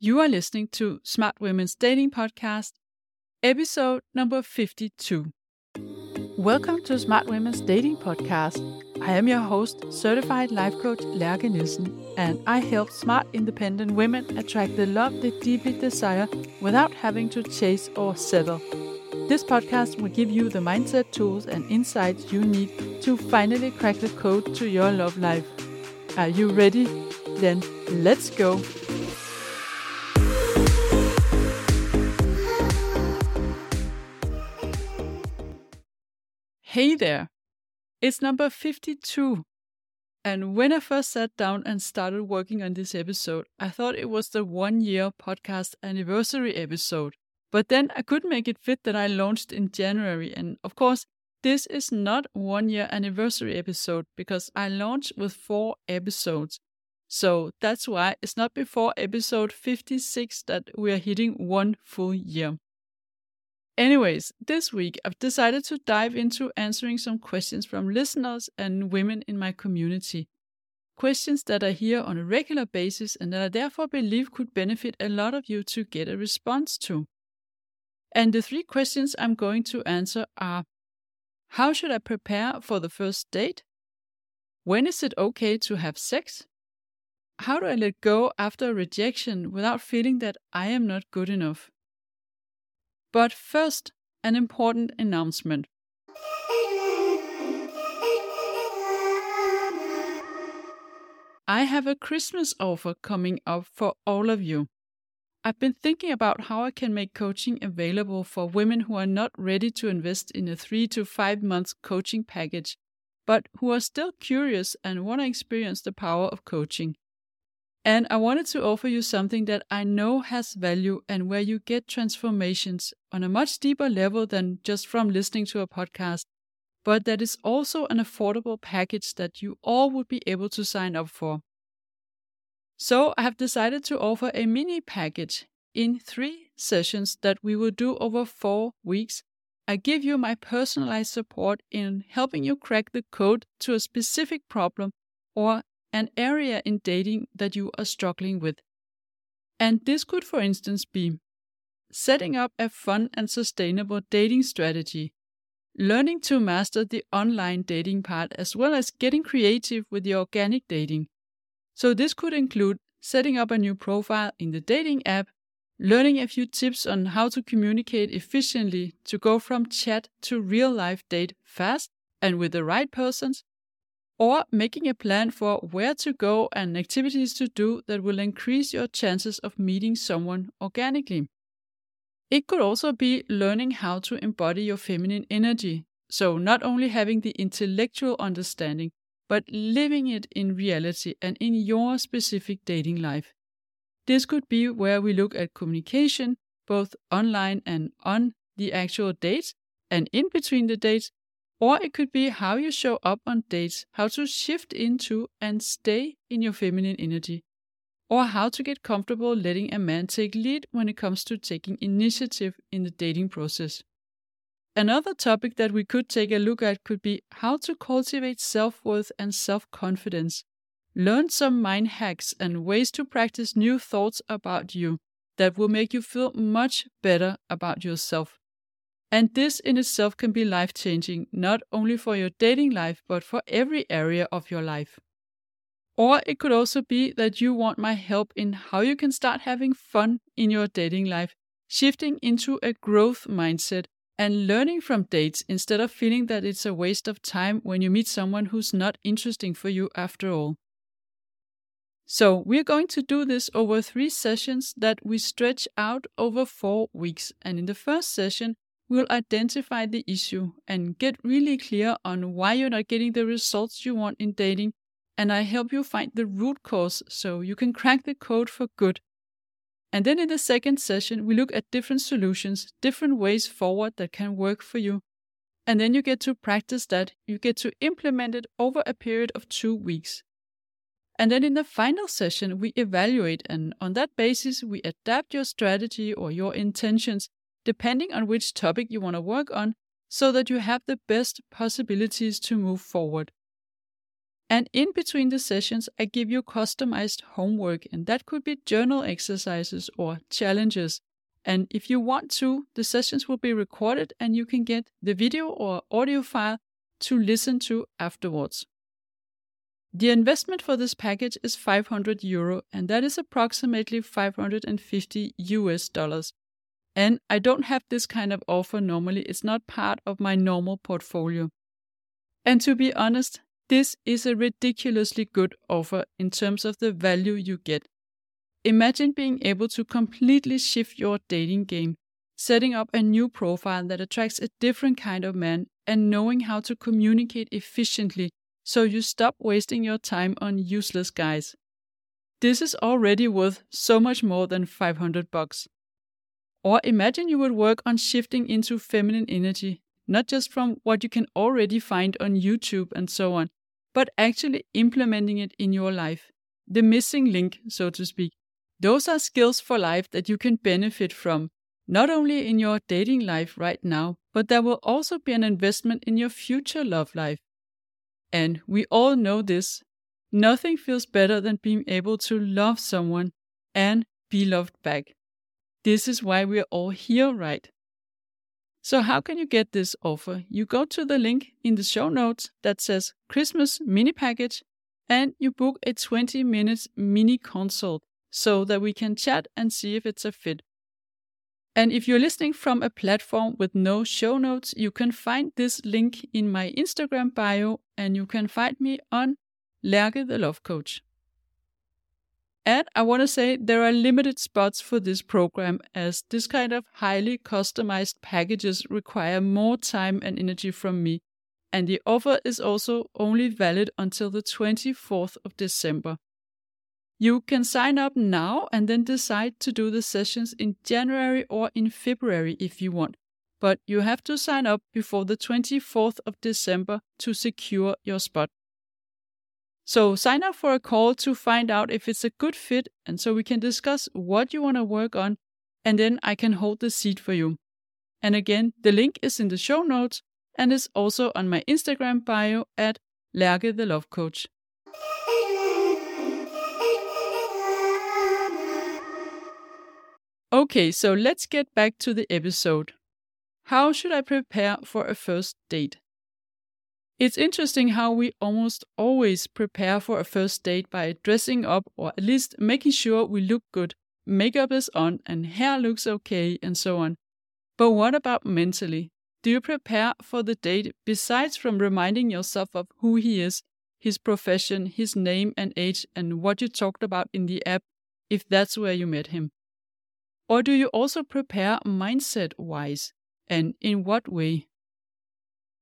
You are listening to Smart Women's Dating Podcast, episode number 52. Welcome to Smart Women's Dating Podcast. I am your host, certified life coach Lærke Nielsen, and I help smart, independent women attract the love they deeply desire without having to chase or settle. This podcast will give you the mindset tools and insights you need to finally crack the code to your love life. Are you ready? Then let's go. Hey there! It's number 52. And when I first sat down and started working on this episode, I thought it was the one year podcast anniversary episode. But then I couldn't make it fit that I launched in January. And of course, this is not one year anniversary episode because I launched with four episodes. So that's why it's not before episode 56 that we are hitting one full year. Anyways, this week I've decided to dive into answering some questions from listeners and women in my community. Questions that I hear on a regular basis and that I therefore believe could benefit a lot of you to get a response to. And the three questions I'm going to answer are How should I prepare for the first date? When is it okay to have sex? How do I let go after a rejection without feeling that I am not good enough? But first, an important announcement. I have a Christmas offer coming up for all of you. I've been thinking about how I can make coaching available for women who are not ready to invest in a three to five month coaching package, but who are still curious and want to experience the power of coaching. And I wanted to offer you something that I know has value and where you get transformations on a much deeper level than just from listening to a podcast, but that is also an affordable package that you all would be able to sign up for. So I have decided to offer a mini package in three sessions that we will do over four weeks. I give you my personalized support in helping you crack the code to a specific problem or an area in dating that you are struggling with. And this could, for instance, be setting up a fun and sustainable dating strategy, learning to master the online dating part, as well as getting creative with the organic dating. So, this could include setting up a new profile in the dating app, learning a few tips on how to communicate efficiently to go from chat to real life date fast and with the right persons, or making a plan for where to go and activities to do that will increase your chances of meeting someone organically. It could also be learning how to embody your feminine energy, so not only having the intellectual understanding, but living it in reality and in your specific dating life. This could be where we look at communication, both online and on the actual date, and in between the dates, or it could be how you show up on dates, how to shift into and stay in your feminine energy, or how to get comfortable letting a man take lead when it comes to taking initiative in the dating process. Another topic that we could take a look at could be how to cultivate self worth and self confidence. Learn some mind hacks and ways to practice new thoughts about you that will make you feel much better about yourself. And this in itself can be life changing, not only for your dating life, but for every area of your life. Or it could also be that you want my help in how you can start having fun in your dating life, shifting into a growth mindset and learning from dates instead of feeling that it's a waste of time when you meet someone who's not interesting for you after all. So, we're going to do this over three sessions that we stretch out over four weeks. And in the first session, we'll identify the issue and get really clear on why you're not getting the results you want in dating. And I help you find the root cause so you can crack the code for good. And then in the second session, we look at different solutions, different ways forward that can work for you. And then you get to practice that. You get to implement it over a period of two weeks. And then in the final session, we evaluate, and on that basis, we adapt your strategy or your intentions depending on which topic you want to work on, so that you have the best possibilities to move forward. And in between the sessions, I give you customized homework, and that could be journal exercises or challenges. And if you want to, the sessions will be recorded and you can get the video or audio file to listen to afterwards. The investment for this package is 500 euro, and that is approximately 550 US dollars. And I don't have this kind of offer normally, it's not part of my normal portfolio. And to be honest, this is a ridiculously good offer in terms of the value you get. Imagine being able to completely shift your dating game, setting up a new profile that attracts a different kind of man, and knowing how to communicate efficiently so you stop wasting your time on useless guys. This is already worth so much more than 500 bucks. Or imagine you would work on shifting into feminine energy, not just from what you can already find on YouTube and so on, but actually implementing it in your life. The missing link, so to speak. Those are skills for life that you can benefit from, not only in your dating life right now, but there will also be an investment in your future love life. And we all know this. Nothing feels better than being able to love someone and be loved back. This is why we're all here, right? So, how can you get this offer? You go to the link in the show notes that says Christmas mini package and you book a 20 minutes mini consult so that we can chat and see if it's a fit. And if you're listening from a platform with no show notes, you can find this link in my Instagram bio and you can find me on Lærke the Love Coach. And I want to say there are limited spots for this program as this kind of highly customized packages require more time and energy from me. And the offer is also only valid until the 24th of December. You can sign up now and then decide to do the sessions in January or in February if you want. But you have to sign up before the 24th of December to secure your spot. So sign up for a call to find out if it's a good fit and so we can discuss what you want to work on and then I can hold the seat for you. And again, the link is in the show notes and is also on my Instagram bio at Lærke the Love Coach. Okay, so let's get back to the episode. How should I prepare for a first date? It's interesting how we almost always prepare for a first date by dressing up or at least making sure we look good, makeup is on, and hair looks okay, and so on. But what about mentally? Do you prepare for the date besides from reminding yourself of who he is, his profession, his name and age, and what you talked about in the app, if that's where you met him? Or do you also prepare mindset wise? And in what way?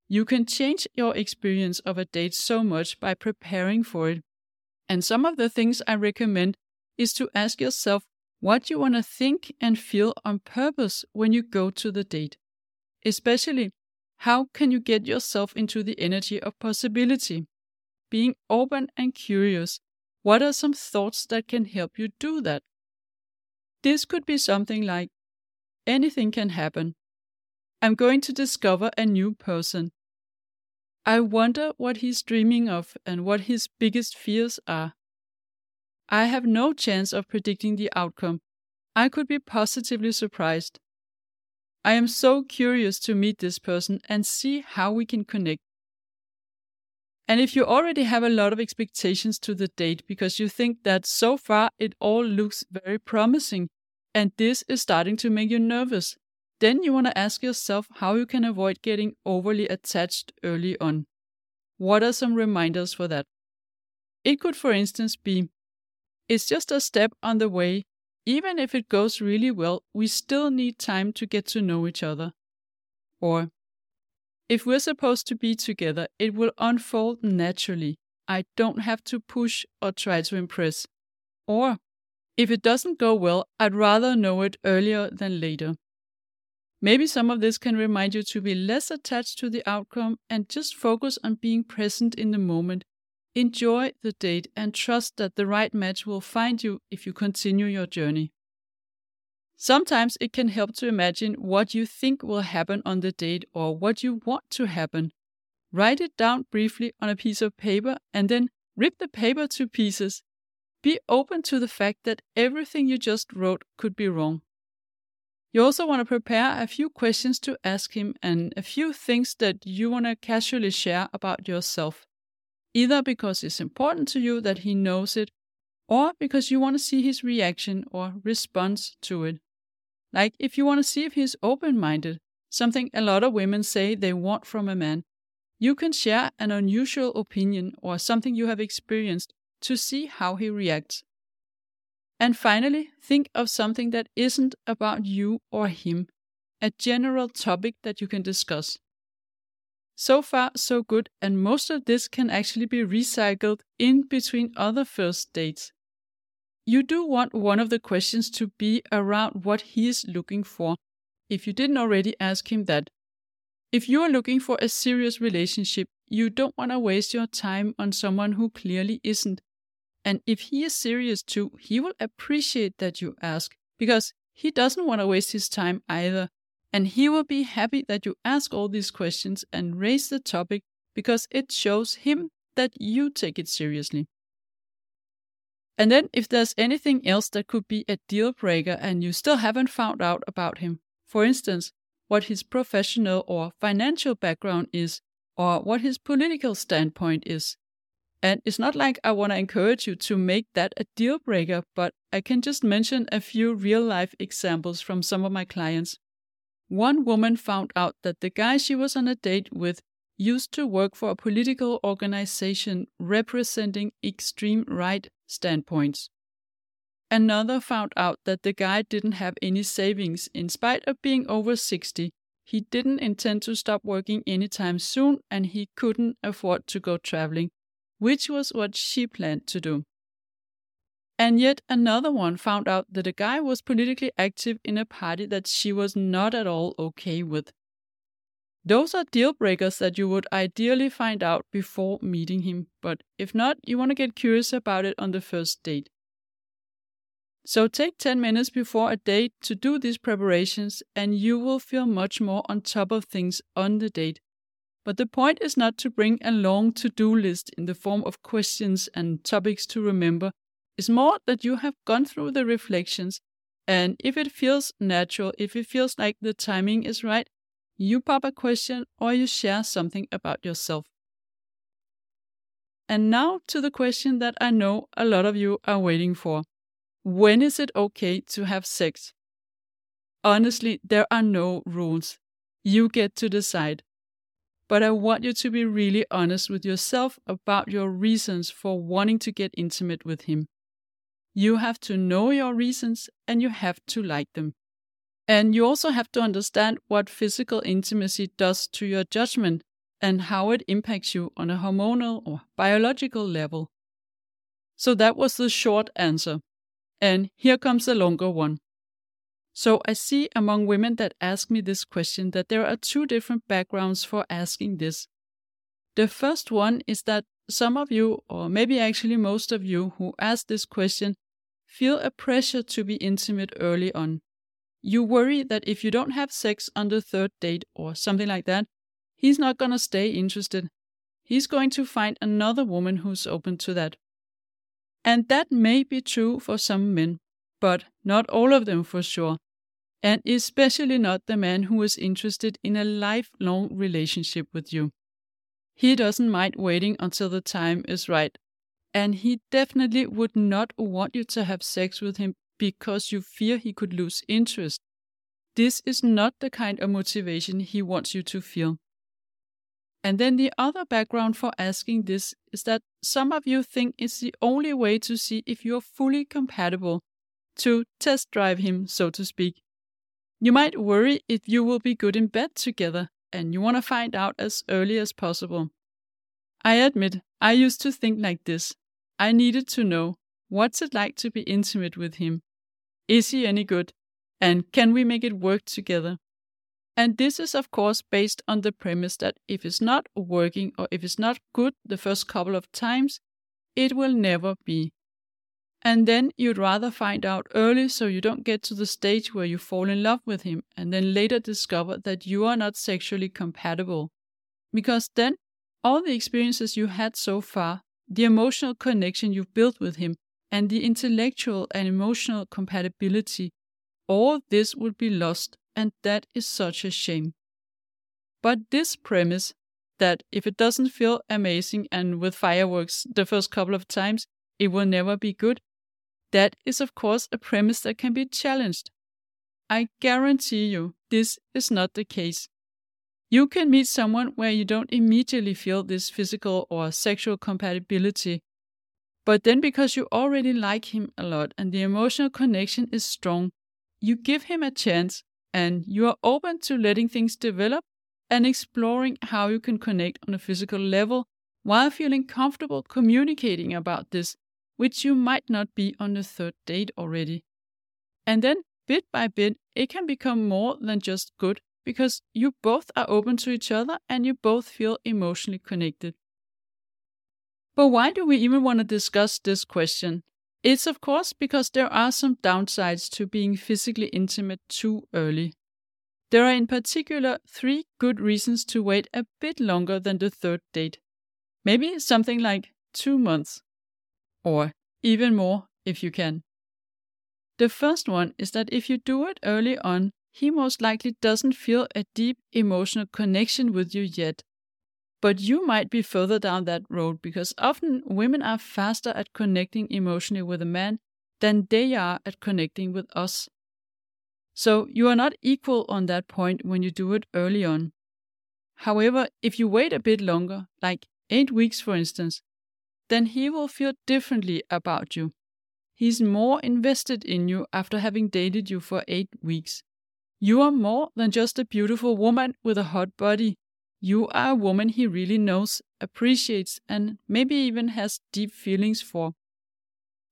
You can change your experience of a date so much by preparing for it. And some of the things I recommend is to ask yourself what you want to think and feel on purpose when you go to the date. Especially, how can you get yourself into the energy of possibility? Being open and curious, what are some thoughts that can help you do that? This could be something like anything can happen. I'm going to discover a new person. I wonder what he's dreaming of and what his biggest fears are. I have no chance of predicting the outcome. I could be positively surprised. I am so curious to meet this person and see how we can connect. And if you already have a lot of expectations to the date because you think that so far it all looks very promising and this is starting to make you nervous, then you want to ask yourself how you can avoid getting overly attached early on. What are some reminders for that? It could, for instance, be it's just a step on the way. Even if it goes really well, we still need time to get to know each other. Or, if we're supposed to be together, it will unfold naturally. I don't have to push or try to impress. Or, if it doesn't go well, I'd rather know it earlier than later. Maybe some of this can remind you to be less attached to the outcome and just focus on being present in the moment. Enjoy the date and trust that the right match will find you if you continue your journey. Sometimes it can help to imagine what you think will happen on the date or what you want to happen. Write it down briefly on a piece of paper and then Rip the paper to pieces. Be open to the fact that everything you just wrote could be wrong. You also want to prepare a few questions to ask him and a few things that you want to casually share about yourself, either because it's important to you that he knows it or because you want to see his reaction or response to it. Like if you want to see if he's open minded, something a lot of women say they want from a man, you can share an unusual opinion or something you have experienced to see how he reacts. And finally, think of something that isn't about you or him, a general topic that you can discuss. So far, so good, and most of this can actually be recycled in between other first dates. You do want one of the questions to be around what he is looking for, if you didn't already ask him that. If you are looking for a serious relationship, you don't want to waste your time on someone who clearly isn't. And if he is serious too, he will appreciate that you ask because he doesn't want to waste his time either. And he will be happy that you ask all these questions and raise the topic because it shows him that you take it seriously. And then, if there's anything else that could be a deal breaker and you still haven't found out about him, for instance, what his professional or financial background is, or what his political standpoint is. And it's not like I want to encourage you to make that a deal breaker, but I can just mention a few real life examples from some of my clients. One woman found out that the guy she was on a date with used to work for a political organization representing extreme right standpoints. Another found out that the guy didn't have any savings in spite of being over 60. He didn't intend to stop working anytime soon and he couldn't afford to go traveling, which was what she planned to do. And yet another one found out that a guy was politically active in a party that she was not at all okay with. Those are deal breakers that you would ideally find out before meeting him, but if not, you want to get curious about it on the first date. So take 10 minutes before a date to do these preparations, and you will feel much more on top of things on the date. But the point is not to bring a long to do list in the form of questions and topics to remember. It's more that you have gone through the reflections, and if it feels natural, if it feels like the timing is right, you pop a question or you share something about yourself. And now to the question that I know a lot of you are waiting for. When is it okay to have sex? Honestly, there are no rules. You get to decide. But I want you to be really honest with yourself about your reasons for wanting to get intimate with him. You have to know your reasons and you have to like them. And you also have to understand what physical intimacy does to your judgment and how it impacts you on a hormonal or biological level. So that was the short answer. And here comes the longer one. So I see among women that ask me this question that there are two different backgrounds for asking this. The first one is that some of you, or maybe actually most of you who ask this question, feel a pressure to be intimate early on. You worry that if you don't have sex on the third date or something like that, he's not going to stay interested. He's going to find another woman who's open to that. And that may be true for some men, but not all of them for sure. And especially not the man who is interested in a lifelong relationship with you. He doesn't mind waiting until the time is right. And he definitely would not want you to have sex with him because you fear he could lose interest. This is not the kind of motivation he wants you to feel. And then the other background for asking this is that some of you think it's the only way to see if you're fully compatible, to test drive him, so to speak. You might worry if you will be good in bed together, and you want to find out as early as possible. I admit, I used to think like this. I needed to know what's it like to be intimate with him? Is he any good? And can we make it work together? And this is, of course, based on the premise that if it's not working or if it's not good the first couple of times, it will never be. And then you'd rather find out early so you don't get to the stage where you fall in love with him and then later discover that you are not sexually compatible. Because then all the experiences you had so far the emotional connection you've built with him, and the intellectual and emotional compatibility, all this would be lost, and that is such a shame. But this premise that if it doesn't feel amazing and with fireworks the first couple of times, it will never be good, that is, of course, a premise that can be challenged. I guarantee you this is not the case. You can meet someone where you don't immediately feel this physical or sexual compatibility, but then because you already like him a lot and the emotional connection is strong, you give him a chance and you are open to letting things develop and exploring how you can connect on a physical level while feeling comfortable communicating about this, which you might not be on the third date already. And then, bit by bit, it can become more than just good because you both are open to each other and you both feel emotionally connected. But why do we even want to discuss this question? It's of course because there are some downsides to being physically intimate too early. There are in particular three good reasons to wait a bit longer than the third date. Maybe something like two months, or even more if you can. The first one is that if you do it early on, he most likely doesn't feel a deep emotional connection with you yet. But you might be further down that road because often women are faster at connecting emotionally with a man than they are at connecting with us. So you are not equal on that point when you do it early on. However, if you wait a bit longer, like 8 weeks for instance, then he will feel differently about you. He's more invested in you after having dated you for 8 weeks. You are more than just a beautiful woman with a hot body. You are a woman he really knows, appreciates, and maybe even has deep feelings for.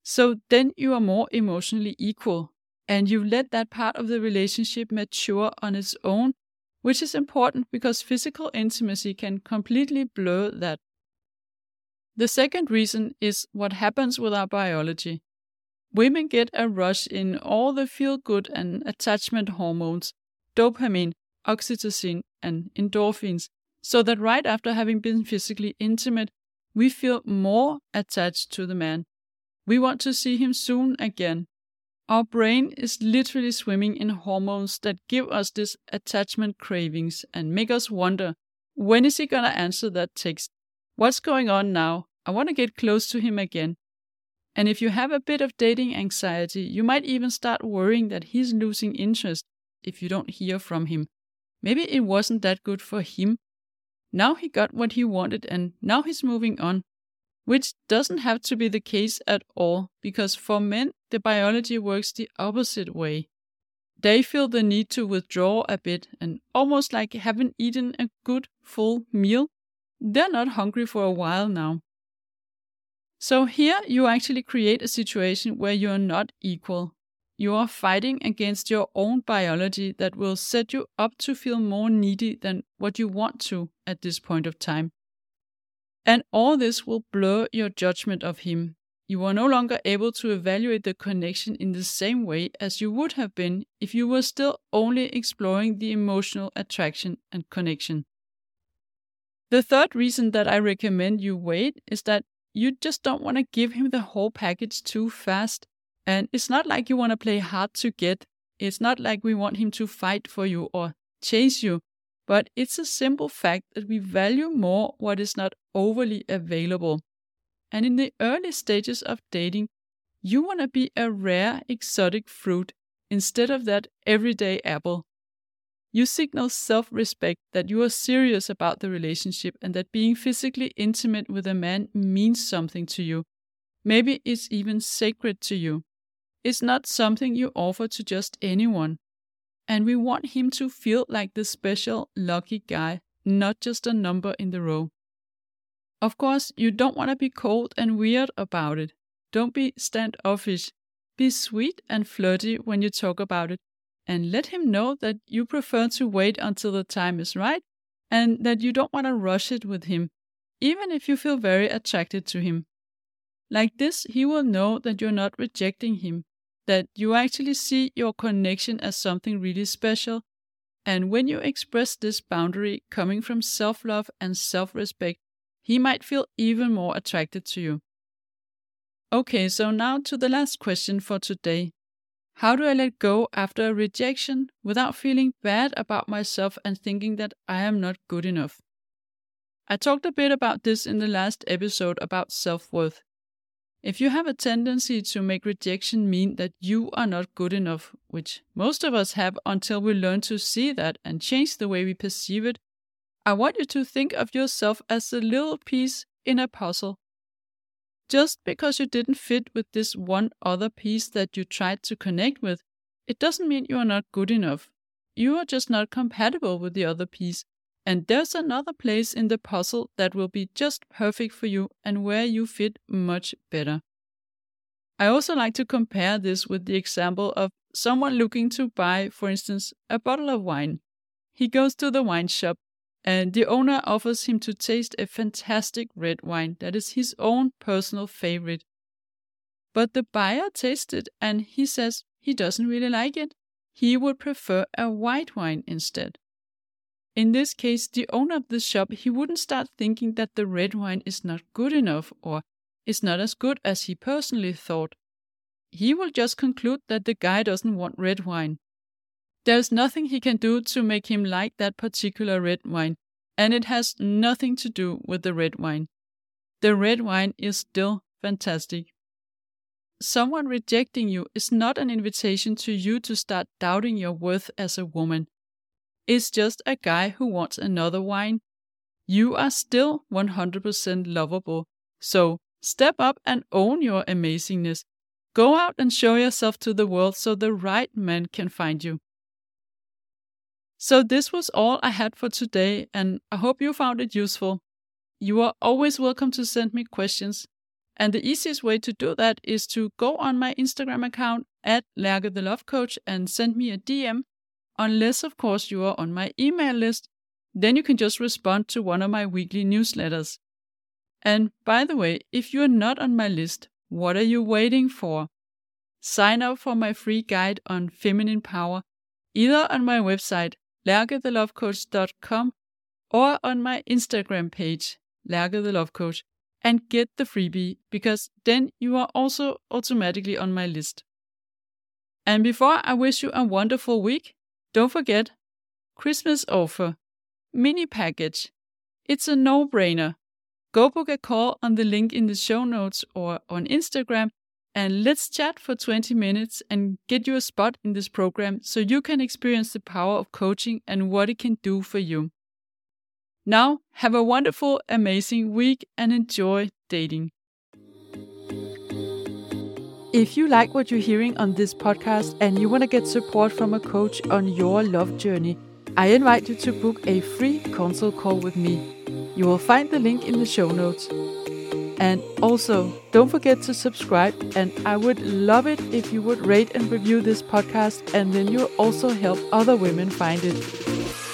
So then you are more emotionally equal, and you let that part of the relationship mature on its own, which is important because physical intimacy can completely blur that. The second reason is what happens with our biology. Women get a rush in all the feel good and attachment hormones, dopamine, oxytocin, and endorphins, so that right after having been physically intimate, we feel more attached to the man. We want to see him soon again. Our brain is literally swimming in hormones that give us this attachment cravings and make us wonder when is he gonna answer that text? What's going on now? I want to get close to him again. And if you have a bit of dating anxiety, you might even start worrying that he's losing interest if you don't hear from him. Maybe it wasn't that good for him. Now he got what he wanted and now he's moving on. Which doesn't have to be the case at all, because for men, the biology works the opposite way. They feel the need to withdraw a bit and almost like haven't eaten a good full meal. They're not hungry for a while now. So here you actually create a situation where you are not equal. You are fighting against your own biology that will set you up to feel more needy than what you want to at this point of time. And all this will blur your judgment of him. You are no longer able to evaluate the connection in the same way as you would have been if you were still only exploring the emotional attraction and connection. The third reason that I recommend you wait is that you just don't want to give him the whole package too fast. And it's not like you want to play hard to get. It's not like we want him to fight for you or chase you. But it's a simple fact that we value more what is not overly available. And in the early stages of dating, you want to be a rare exotic fruit instead of that everyday apple. You signal self respect that you are serious about the relationship and that being physically intimate with a man means something to you. Maybe it's even sacred to you. It's not something you offer to just anyone. And we want him to feel like the special, lucky guy, not just a number in the row. Of course, you don't want to be cold and weird about it. Don't be standoffish. Be sweet and flirty when you talk about it and let him know that you prefer to wait until the time is right and that you don't want to rush it with him, even if you feel very attracted to him. Like this, he will know that you're not rejecting him, that you actually see your connection as something really special. And when you express this boundary coming from self love and self respect, he might feel even more attracted to you. Okay, so now to the last question for today. How do I let go after a rejection without feeling bad about myself and thinking that I am not good enough? I talked a bit about this in the last episode about self worth. If you have a tendency to make rejection mean that you are not good enough, which most of us have until we learn to see that and change the way we perceive it, I want you to think of yourself as a little piece in a puzzle. Just because you didn't fit with this one other piece that you tried to connect with, it doesn't mean you are not good enough. You are just not compatible with the other piece, and there's another place in the puzzle that will be just perfect for you and where you fit much better. I also like to compare this with the example of someone looking to buy, for instance, a bottle of wine. He goes to the wine shop and the owner offers him to taste a fantastic red wine that is his own personal favorite. But the buyer tastes it and he says he doesn't really like it. He would prefer a white wine instead. In this case, the owner of the shop, he wouldn't start thinking that the red wine is not good enough or is not as good as he personally thought. He will just conclude that the guy doesn't want red wine. There's nothing he can do to make him like that particular red wine, and it has nothing to do with the red wine. The red wine is still fantastic. Someone rejecting you is not an invitation to you to start doubting your worth as a woman It's just a guy who wants another wine. You are still 100% lovable. So step up and own your amazingness. Go out and show yourself to the world so the right man can find you. So, this was all I had for today, and I hope you found it useful. You are always welcome to send me questions, and the easiest way to do that is to go on my Instagram account at Lærke the Love Coach and send me a DM unless, of course, you are on my email list. Then you can just respond to one of my weekly newsletters. And by the way, if you are not on my list, what are you waiting for? Sign up for my free guide on feminine power, either on my website, lærkethelovecoach.com, or on my Instagram page, Lærke the Love Coach, and get the freebie because then you are also automatically on my list. And before I wish you a wonderful week, don't forget, Christmas offer, mini package. It's a no brainer. Go book a call on the link in the show notes or on Instagram and let's chat for 20 minutes and get you a spot in this program so you can experience the power of coaching and what it can do for you. Now, have a wonderful, amazing week and enjoy dating. If you like what you're hearing on this podcast and you want to get support from a coach on your love journey, I invite you to book a free consult call with me. You will find the link in the show notes. And also, don't forget to subscribe, and I would love it if you would rate and review this podcast, and then you'll also help other women find it.